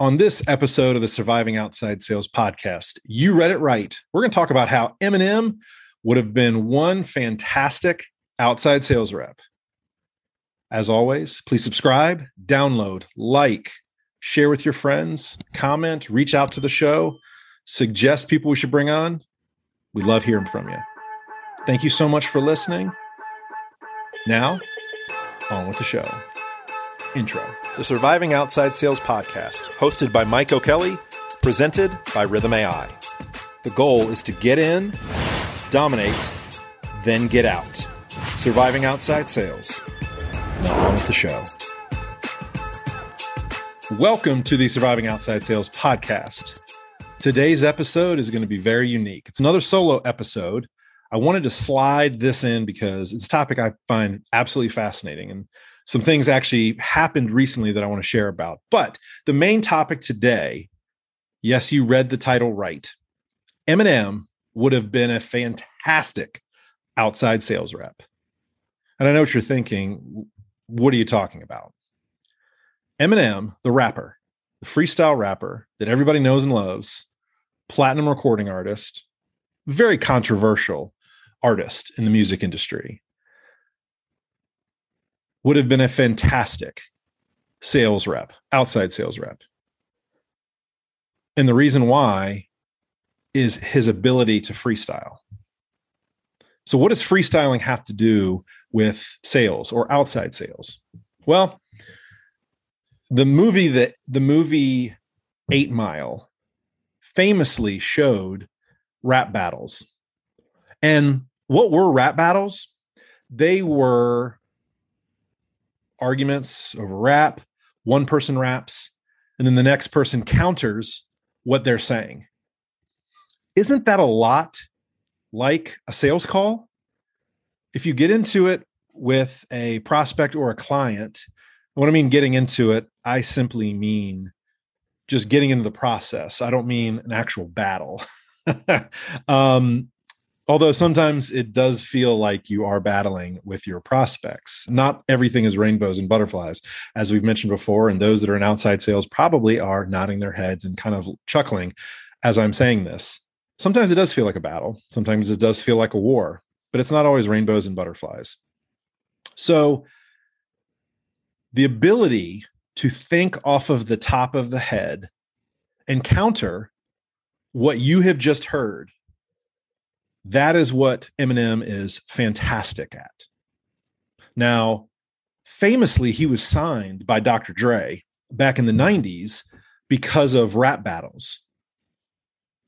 On this episode of the Surviving Outside Sales podcast, you read it right. We're going to talk about how Eminem would have been one fantastic outside sales rep. As always, please subscribe, download, like, share with your friends, comment, reach out to the show, suggest people we should bring on. We love hearing from you. Thank you so much for listening. Now, on with the show. Intro. The Surviving Outside Sales Podcast, hosted by Mike O'Kelly, presented by Rithm AI. The goal is to get in, dominate, then get out. Surviving Outside Sales. Now on with the show. Welcome to the Surviving Outside Sales Podcast. Today's episode is going to be very unique. It's another solo episode. I wanted to slide this in because it's a topic I find absolutely fascinating. And some things actually happened recently that I want to share about. But the main topic today, yes, you read the title right. Eminem would have been a fantastic outside sales rep. And I know what you're thinking. What are you talking about? Eminem, the rapper, the freestyle rapper that everybody knows and loves, platinum recording artist, very controversial artist in the music industry would have been a fantastic sales rep, outside sales rep. And the reason why is his ability to freestyle. So, what does freestyling have to do with sales or outside sales? Well, the movie that the movie Eight Mile famously showed rap battles. And what were rap battles? They were arguments over rap, one person raps, and then the next person counters what they're saying. Isn't that a lot like a sales call? If you get into it with a prospect or a client, when I mean getting into it, I simply mean just getting into the process. I don't mean an actual battle. um, Although sometimes it does feel like you are battling with your prospects. Not everything is rainbows and butterflies, as we've mentioned before. And those that are in outside sales probably are nodding their heads and kind of chuckling as I'm saying this. Sometimes it does feel like a battle. Sometimes it does feel like a war, but it's not always rainbows and butterflies. So, the ability to think off of the top of the head and counter what you have just heard that is what Eminem is fantastic at. Now, famously, he was signed by Dr. Dre back in the 90s because of rap battles.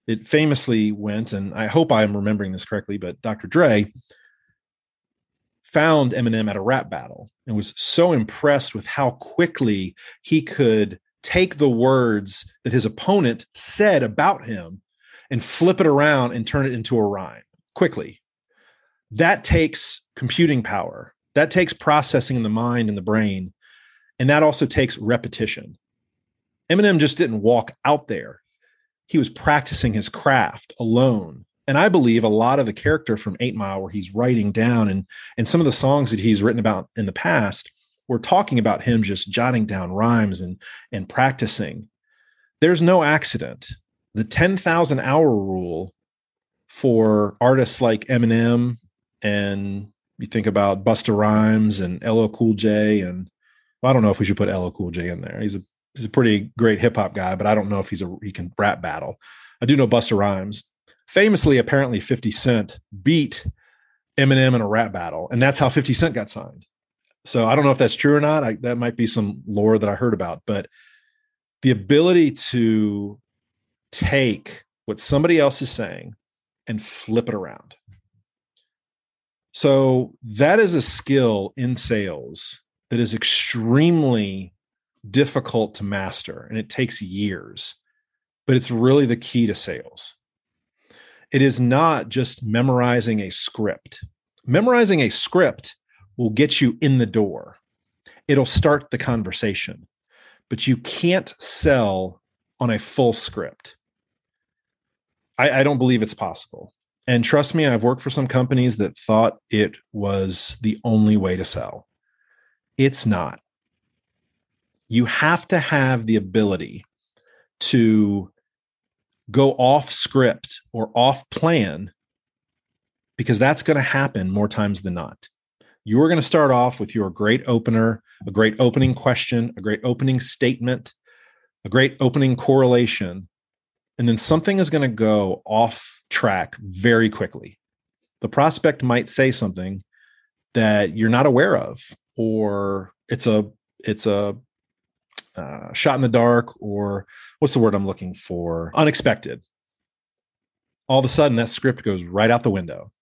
It famously went, and I hope I'm remembering this correctly, but Dr. Dre found Eminem at a rap battle and was so impressed with how quickly he could take the words that his opponent said about him and flip it around and turn it into a rhyme quickly. That takes computing power. That takes processing in the mind and the brain. And that also takes repetition. Eminem just didn't walk out there. He was practicing his craft alone. And I believe a lot of the character from Eight Mile, where he's writing down and, and some of the songs that he's written about in the past, we're talking about him just jotting down rhymes and, and practicing. There's no accident. The 10,000 hour rule for artists like Eminem and you think about Busta Rhymes and LL Cool J and well, I don't know if we should put LL Cool J in there. He's a he's a pretty great hip hop guy, but I don't know if he's a he can rap battle. I do know Busta Rhymes. Famously, apparently 50 Cent beat Eminem in a rap battle, and that's how 50 Cent got signed. So I don't know if that's true or not. I, that might be some lore that I heard about, but the ability to take what somebody else is saying and flip it around. So that is a skill in sales that is extremely difficult to master and it takes years, but it's really the key to sales. It is not just memorizing a script. Memorizing a script will get you in the door. It'll start the conversation, but you can't sell on a full script. I, I don't believe it's possible. And trust me, I've worked for some companies that thought it was the only way to sell. It's not. You have to have the ability to go off script or off plan because that's going to happen more times than not. You're going to start off with your great opener, a great opening question, a great opening statement, a great opening correlation, and then something is going to go off track very quickly. The prospect might say something that you're not aware of, or it's a it's a uh, shot in the dark, or what's the word I'm looking for? Unexpected. All of a sudden, that script goes right out the window.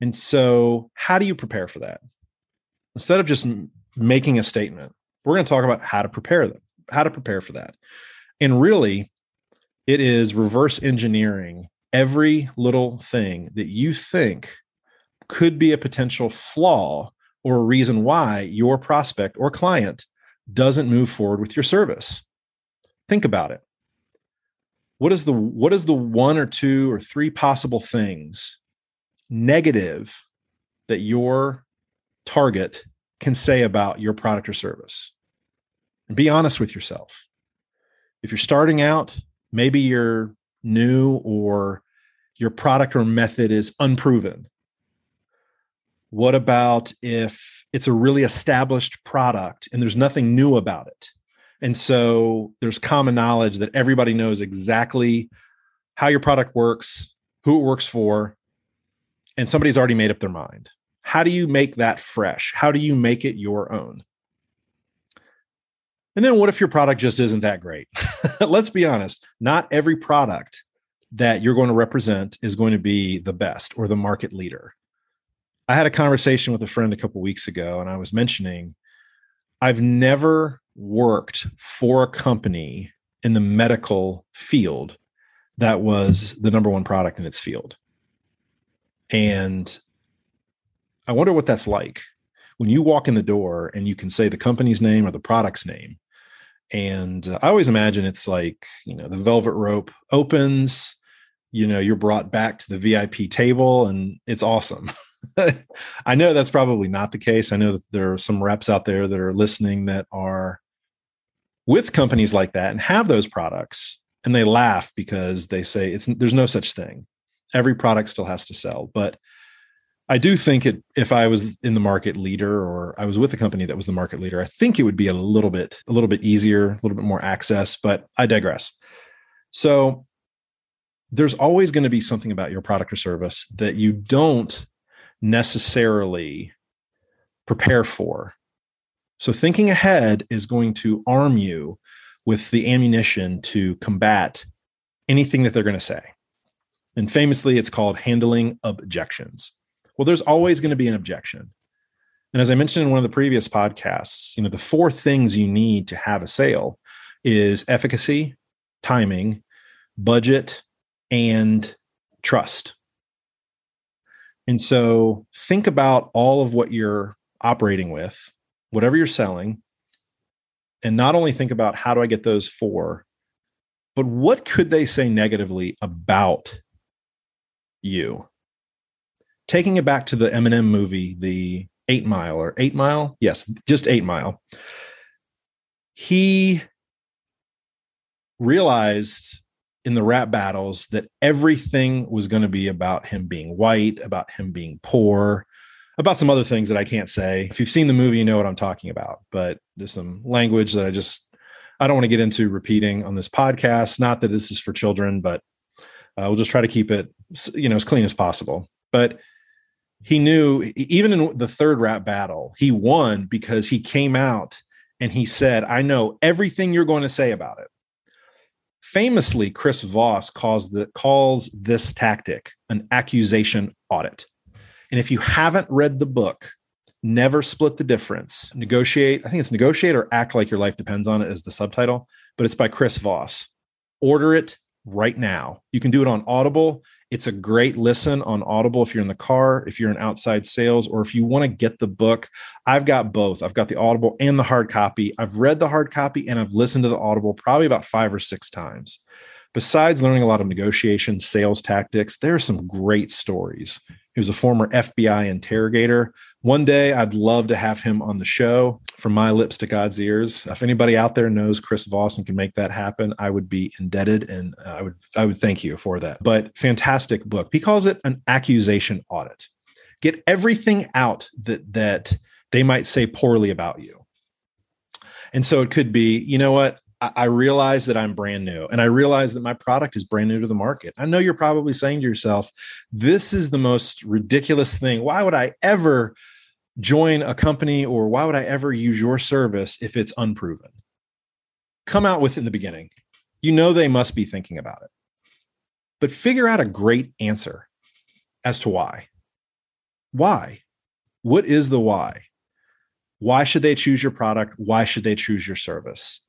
And so, how do you prepare for that? Instead of just making a statement, we're going to talk about how to prepare them, how to prepare for that. And really, it is reverse engineering every little thing that you think could be a potential flaw or a reason why your prospect or client doesn't move forward with your service. Think about it. What is the what is the one or two or three possible things negative that your target can say about your product or service? And be honest with yourself. If you're starting out, maybe you're new or your product or method is unproven. What about if it's a really established product and there's nothing new about it? And so there's common knowledge that everybody knows exactly how your product works, who it works for, and somebody's already made up their mind. How do you make that fresh? How do you make it your own? And then what if your product just isn't that great? Let's be honest, not every product that you're going to represent is going to be the best or the market leader. I had a conversation with a friend a couple weeks ago and I was mentioning I've never worked for a company in the medical field that was the number one product in its field. And I wonder what that's like when you walk in the door and you can say the company's name or the product's name. And uh, I always imagine it's like, you know, the velvet rope opens, you know, you're brought back to the VIP table and it's awesome. I know that's probably not the case. I know that there are some reps out there that are listening that are with companies like that and have those products and they laugh because they say it's there's no such thing every product still has to sell but i do think it if i was in the market leader or i was with a company that was the market leader i think it would be a little bit a little bit easier a little bit more access but i digress so there's always going to be something about your product or service that you don't necessarily prepare for so thinking ahead is going to arm you with the ammunition to combat anything that they're going to say. And famously, it's called handling objections. Well, there's always going to be an objection. And as I mentioned in one of the previous podcasts, you know, the four things you need to have a sale is efficacy, timing, budget, and trust. And so think about all of what you're operating with whatever you're selling, and not only think about how do I get those four, but what could they say negatively about you? Taking it back to the Eminem movie, the Eight Mile or Eight Mile, yes, just Eight Mile. He realized in the rap battles that everything was going to be about him being white, about him being poor, about some other things that I can't say. If you've seen the movie, you know what I'm talking about, but there's some language that I just I don't want to get into repeating on this podcast. Not that this is for children, but uh, we'll just try to keep it you know as clean as possible. But he knew even in the third rap battle, he won because he came out and he said, "I know everything you're going to say about it." Famously, Chris Voss calls the calls this tactic an accusation audit. And if you haven't read the book, never split the difference. Negotiate, I think it's negotiate or act like your life depends on it as the subtitle, but it's by Chris Voss. Order it right now. You can do it on Audible. It's a great listen on Audible if you're in the car, if you're in outside sales, or if you want to get the book. I've got both. I've got the Audible and the hard copy. I've read the hard copy and I've listened to the Audible probably about five or six times. Besides learning a lot of negotiation, sales tactics, there are some great stories. He was a former FBI interrogator, one day I'd love to have him on the show from my lips to God's ears. If anybody out there knows Chris Voss and can make that happen, I would be indebted and uh, I would I would thank you for that. But fantastic book. He calls it an accusation audit. Get everything out that that they might say poorly about you. And so it could be, you know what? I realize that I'm brand new and I realize that my product is brand new to the market. I know you're probably saying to yourself, this is the most ridiculous thing. Why would I ever join a company or why would I ever use your service if it's unproven? Come out with it in the beginning. You know they must be thinking about it. But figure out a great answer as to why. Why? What is the why? Why should they choose your product? Why should they choose your service?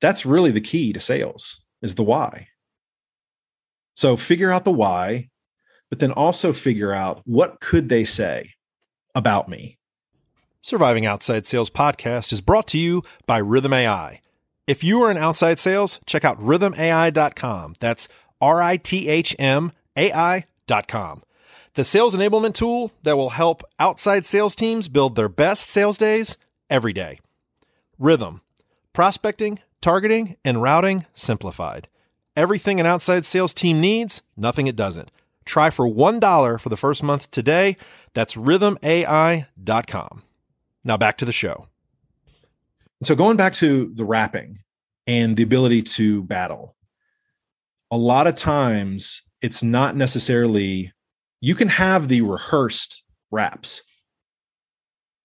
That's really the key to sales is the why. So figure out the why, but then also figure out what could they say about me. Surviving Outside Sales podcast is brought to you by Rithm AI. If you are in outside sales, check out rithmai.com. That's R I T H M A I.com. The sales enablement tool that will help outside sales teams build their best sales days every day. Rithm, prospecting, targeting, and routing simplified. Everything an outside sales team needs, nothing it doesn't. Try for $1 for the first month today. That's rithmai.com. Now back to the show. So, going back to the rapping and the ability to battle, a lot of times it's not necessarily, you can have the rehearsed raps,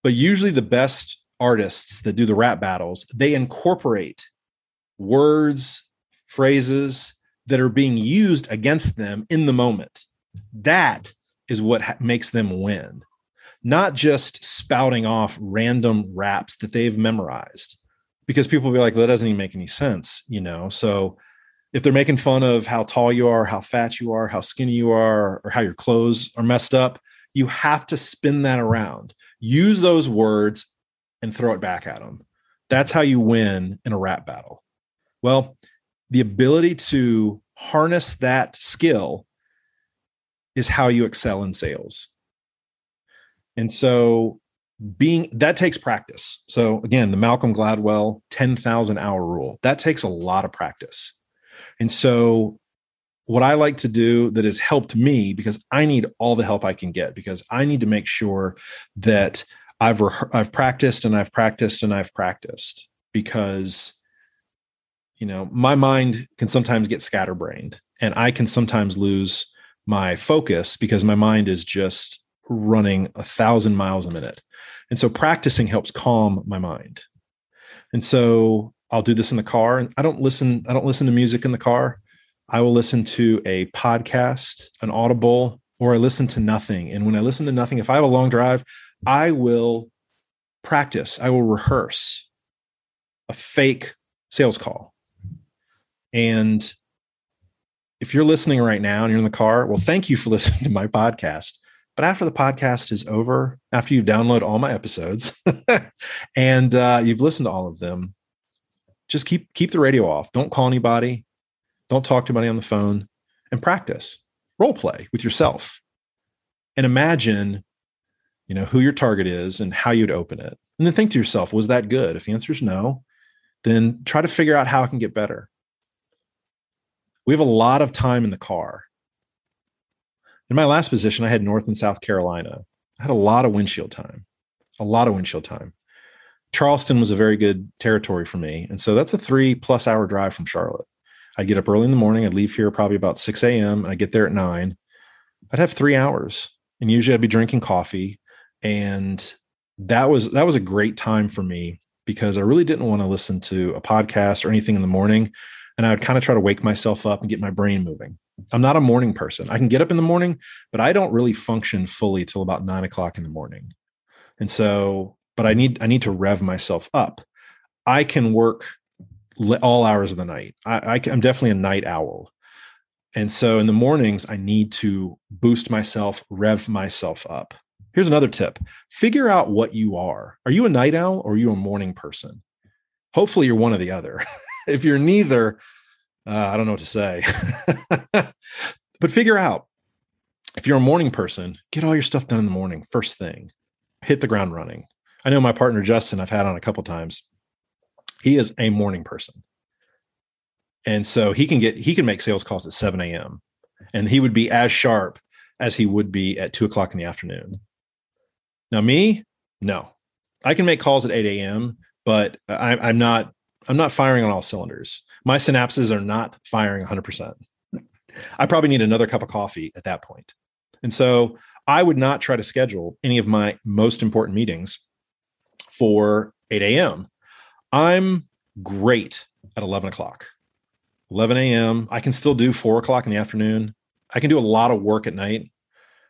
but usually the best artists that do the rap battles, they incorporate words, phrases that are being used against them in the moment. That is what ha- makes them win, not just spouting off random raps that they've memorized. Because people will be like, that doesn't even make any sense, you know? So if they're making fun of how tall you are, how fat you are, how skinny you are, or how your clothes are messed up, you have to spin that around. Use those words and throw it back at them. That's how you win in a rap battle. Well, the ability to harness that skill is how you excel in sales. And so being that takes practice. So again, the Malcolm Gladwell 10,000 hour rule, that takes a lot of practice. And so what I like to do that has helped me because I need all the help I can get because I need to make sure that I've re- I've practiced and I've practiced and I've practiced because you know my mind can sometimes get scatterbrained and i can sometimes lose my focus because my mind is just running a thousand miles a minute. And so practicing helps calm my mind. And so i'll do this in the car and i don't listen i don't listen to music in the car. I will listen to a podcast an audible or i listen to nothing. And when i listen to nothing if i have a long drive i will practice i will rehearse a fake sales call and if you're listening right now and you're in the car, well, thank you for listening to my podcast. But after the podcast is over, after you download all my episodes and uh, you've listened to all of them, just keep keep the radio off. Don't call anybody. Don't talk to anybody on the phone, and practice role play with yourself, and imagine, you know, who your target is and how you'd open it, and then think to yourself, was that good? If the answer is no, then try to figure out how it can get better we have a lot of time in the car. In my last position, I had North and South Carolina. I had a lot of windshield time, a lot of windshield time. Charleston was a very good territory for me. And so that's a three plus hour drive from Charlotte. I'd get up early in the morning. I'd leave here probably about 6 a.m. and I'd get there at nine. I'd have three hours. And usually I'd be drinking coffee. And that was that was a great time for me because I really didn't want to listen to a podcast or anything in the morning and I would kind of try to wake myself up and get my brain moving. I'm not a morning person. I can get up in the morning, but I don't really function fully till about nine o'clock in the morning. And so, but I need I need to rev myself up. I can work all hours of the night. I, I am definitely a night owl. And so in the mornings, I need to boost myself, rev myself up. Here's another tip figure out what you are. Are you a night owl or are you a morning person? Hopefully, you're one or the other. if you're neither, uh, I don't know what to say. but figure out if you're a morning person, get all your stuff done in the morning, first thing, hit the ground running. I know my partner Justin, I've had on a couple times. He is a morning person. And so he can get he can make sales calls at 7 a.m. and he would be as sharp as he would be at two o'clock in the afternoon. Now, me, no. I can make calls at 8 a.m., but I, I'm not I'm not firing on all cylinders. My synapses are not firing 100%. I probably need another cup of coffee at that point. And so I would not try to schedule any of my most important meetings for 8 a.m. I'm great at 11 o'clock. 11 a.m. I can still do four o'clock in the afternoon. I can do a lot of work at night.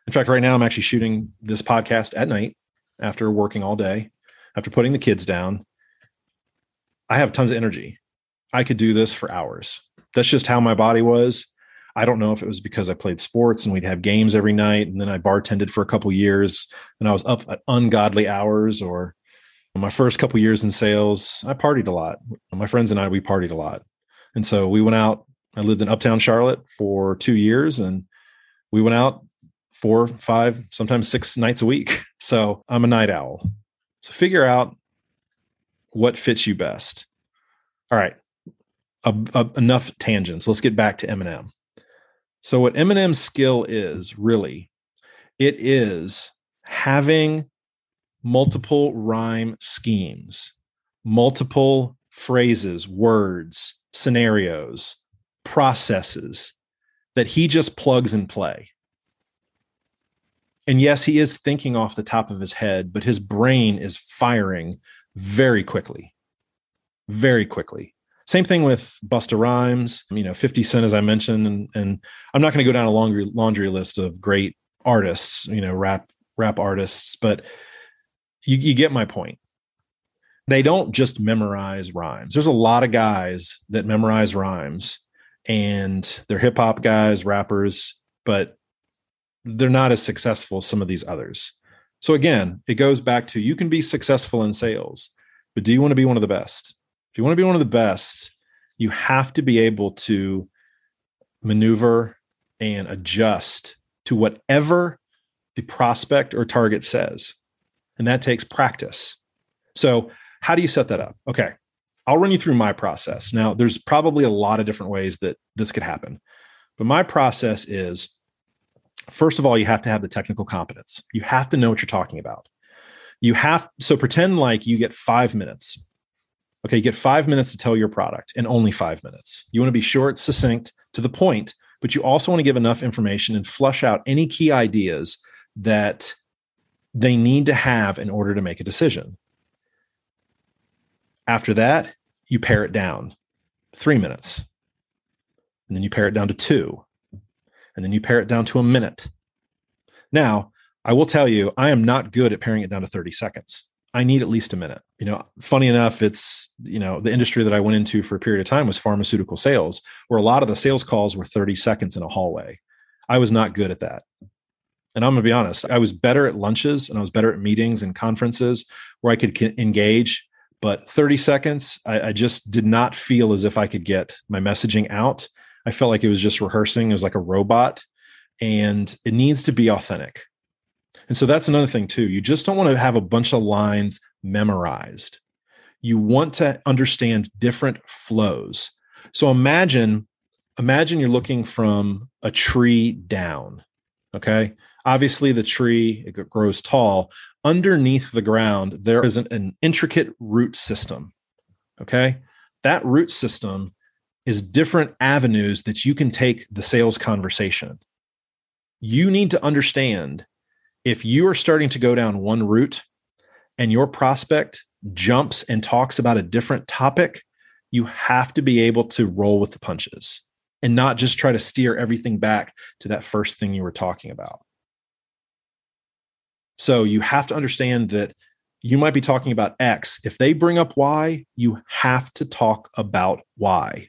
In fact, right now I'm actually shooting this podcast at night after working all day, after putting the kids down. I have tons of energy. I could do this for hours. That's just how my body was. I don't know if it was because I played sports and we'd have games every night, and then I bartended for a couple years and I was up at ungodly hours. Or my first couple years in sales, I partied a lot. My friends and I we partied a lot, and so we went out. I lived in Uptown Charlotte for two years, and we went out four, five, sometimes six nights a week. So I'm a night owl. So figure out what fits you best. All right, enough tangents. Let's get back to Eminem. So, what Eminem's skill is really, it is having multiple rhyme schemes, multiple phrases, words, scenarios, processes that he just plugs and play. And yes, he is thinking off the top of his head, but his brain is firing very quickly. Very quickly. Same thing with Busta Rhymes, you know, 50 Cent, as I mentioned. And, and I'm not going to go down a laundry, laundry list of great artists, you know, rap, rap artists, but you, you get my point. They don't just memorize rhymes. There's a lot of guys that memorize rhymes and they're hip hop guys, rappers, but they're not as successful as some of these others. So again, it goes back to you can be successful in sales, but do you want to be one of the best? If you want to be one of the best, you have to be able to maneuver and adjust to whatever the prospect or target says. And that takes practice. So, how do you set that up? Okay. I'll run you through my process. Now, there's probably a lot of different ways that this could happen. But my process is first of all, you have to have the technical competence. You have to know what you're talking about. You have so pretend like you get 5 minutes Okay, you get five minutes to tell your product and only five minutes. You want to be short, succinct, to the point, but you also want to give enough information and flush out any key ideas that they need to have in order to make a decision. After that, you pare it down three minutes. And then you pare it down to two. And then you pare it down to a minute. Now, I will tell you, I am not good at paring it down to 30 seconds. I need at least a minute. You know, funny enough, it's, you know, the industry that I went into for a period of time was pharmaceutical sales, where a lot of the sales calls were 30 seconds in a hallway. I was not good at that. And I'm going to be honest, I was better at lunches and I was better at meetings and conferences where I could engage. But 30 seconds, I, I just did not feel as if I could get my messaging out. I felt like it was just rehearsing. It was like a robot and it needs to be authentic. And so that's another thing too. You just don't want to have a bunch of lines memorized. You want to understand different flows. So imagine imagine you're looking from a tree down. Okay? Obviously the tree it grows tall. Underneath the ground there is an, an intricate root system. Okay? That root system is different avenues that you can take the sales conversation. You need to understand if you are starting to go down one route and your prospect jumps and talks about a different topic, you have to be able to roll with the punches and not just try to steer everything back to that first thing you were talking about. So you have to understand that you might be talking about X. If they bring up Y, you have to talk about Y.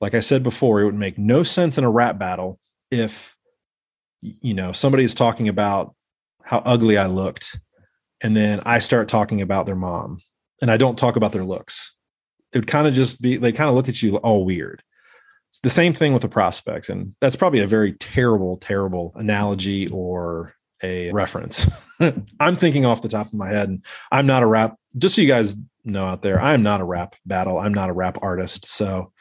Like I said before, it would make no sense in a rap battle if you know somebody is talking about how ugly I looked and then I start talking about their mom and I don't talk about their looks. It would kind of just be they kind of look at you all weird. It's the same thing with a prospect. And that's probably a very terrible, terrible analogy or a reference. I'm thinking off the top of my head, and I'm not a rap, just so you guys know out there, I'm not a rap battle. I'm not a rap artist. So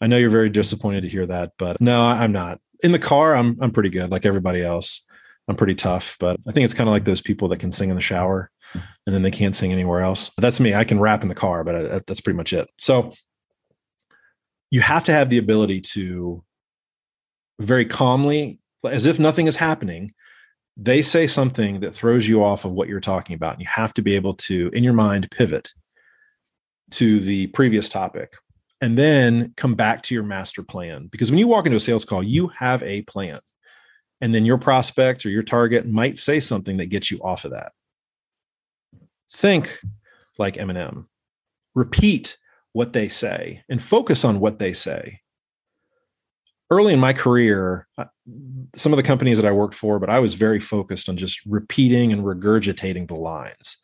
I know you're very disappointed to hear that, but no, I'm not. In the car, I'm I'm pretty good, like everybody else. I'm pretty tough, but I think it's kind of like those people that can sing in the shower and then they can't sing anywhere else. That's me. I can rap in the car, but uh, I, that's pretty much it. So you have to have the ability to very calmly, as if nothing is happening, they say something that throws you off of what you're talking about. And you have to be able to, in your mind, pivot to the previous topic and then come back to your master plan. Because when you walk into a sales call, you have a plan. And then your prospect or your target might say something that gets you off of that. Think like Eminem. Repeat what they say and focus on what they say. Early in my career, uh, some of the companies that I worked for, but I was very focused on just repeating and regurgitating the lines.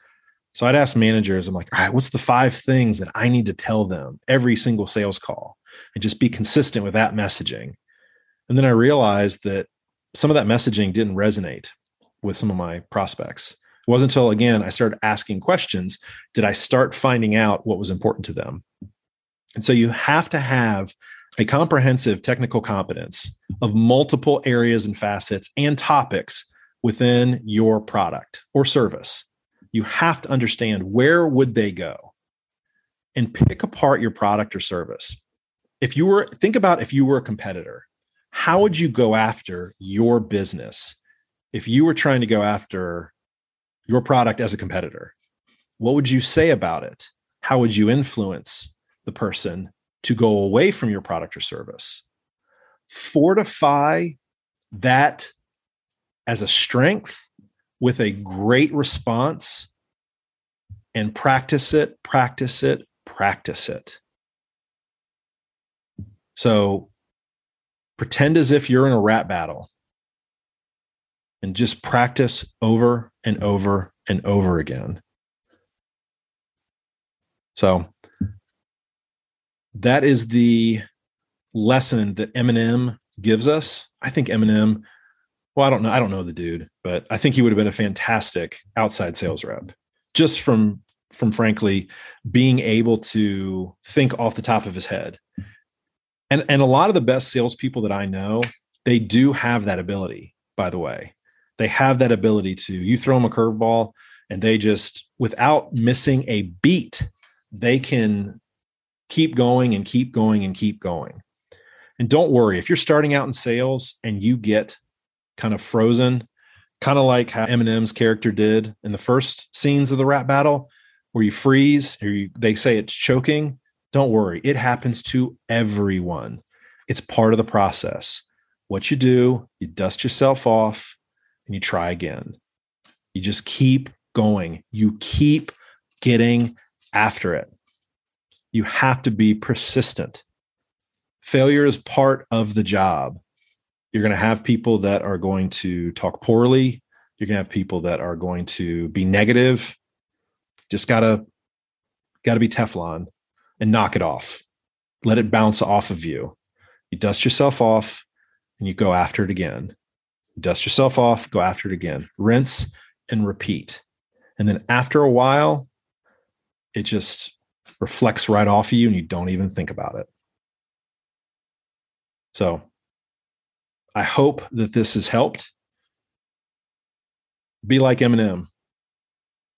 So I'd ask managers, I'm like, all right, what's the five things that I need to tell them every single sales call and just be consistent with that messaging? And then I realized that some of that messaging didn't resonate with some of my prospects. It wasn't until again I started asking questions did I start finding out what was important to them. And so you have to have a comprehensive technical competence of multiple areas and facets and topics within your product or service. You have to understand where would they go and pick apart your product or service. If you were think about if you were a competitor, how would you go after your business if you were trying to go after your product as a competitor? What would you say about it? How would you influence the person to go away from your product or service. Fortify that as a strength with a great response and practice it, practice it, practice it. So pretend as if you're in a rap battle and just practice over and over and over again. So that is the lesson that Eminem gives us. I think Eminem, well, I don't know. I don't know the dude, but I think he would have been a fantastic outside sales rep just from, from frankly being able to think off the top of his head. And, and a lot of the best salespeople that I know, they do have that ability, by the way. They have that ability to, you throw them a curveball and they just, without missing a beat, they can keep going and keep going and keep going. And don't worry if you're starting out in sales and you get kind of frozen, kind of like how Eminem's character did in the first scenes of the rap battle, where you freeze or you, they say it's choking. Don't worry, it happens to everyone. It's part of the process. What you do, you dust yourself off and you try again. You just keep going. You keep getting after it you have to be persistent. Failure is part of the job. You're going to have people that are going to talk poorly. You're going to have people that are going to be negative. Just got to got to be Teflon and knock it off. Let it bounce off of you. You dust yourself off and you go after it again. You dust yourself off, go after it again. Rinse and repeat. And then after a while, it just reflects right off of you and you don't even think about it. So I hope that this has helped. Be like Eminem.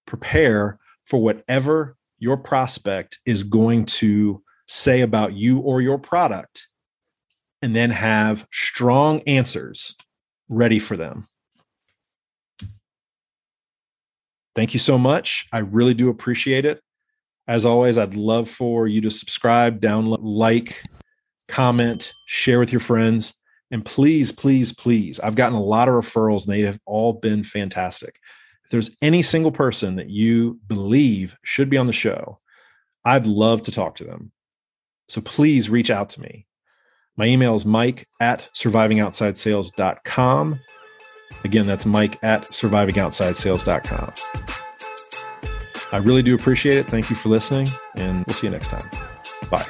Prepare for whatever your prospect is going to say about you or your product, and then have strong answers ready for them. Thank you so much. I really do appreciate it. As always, I'd love for you to subscribe, download, like, comment, share with your friends. And please, please, please, I've gotten a lot of referrals and they have all been fantastic. If there's any single person that you believe should be on the show, I'd love to talk to them. So please reach out to me. My email is mike at survivingoutsidesales.com. Again, that's mike at survivingoutsidesales.com. I really do appreciate it. Thank you for listening, and we'll see you next time. Bye.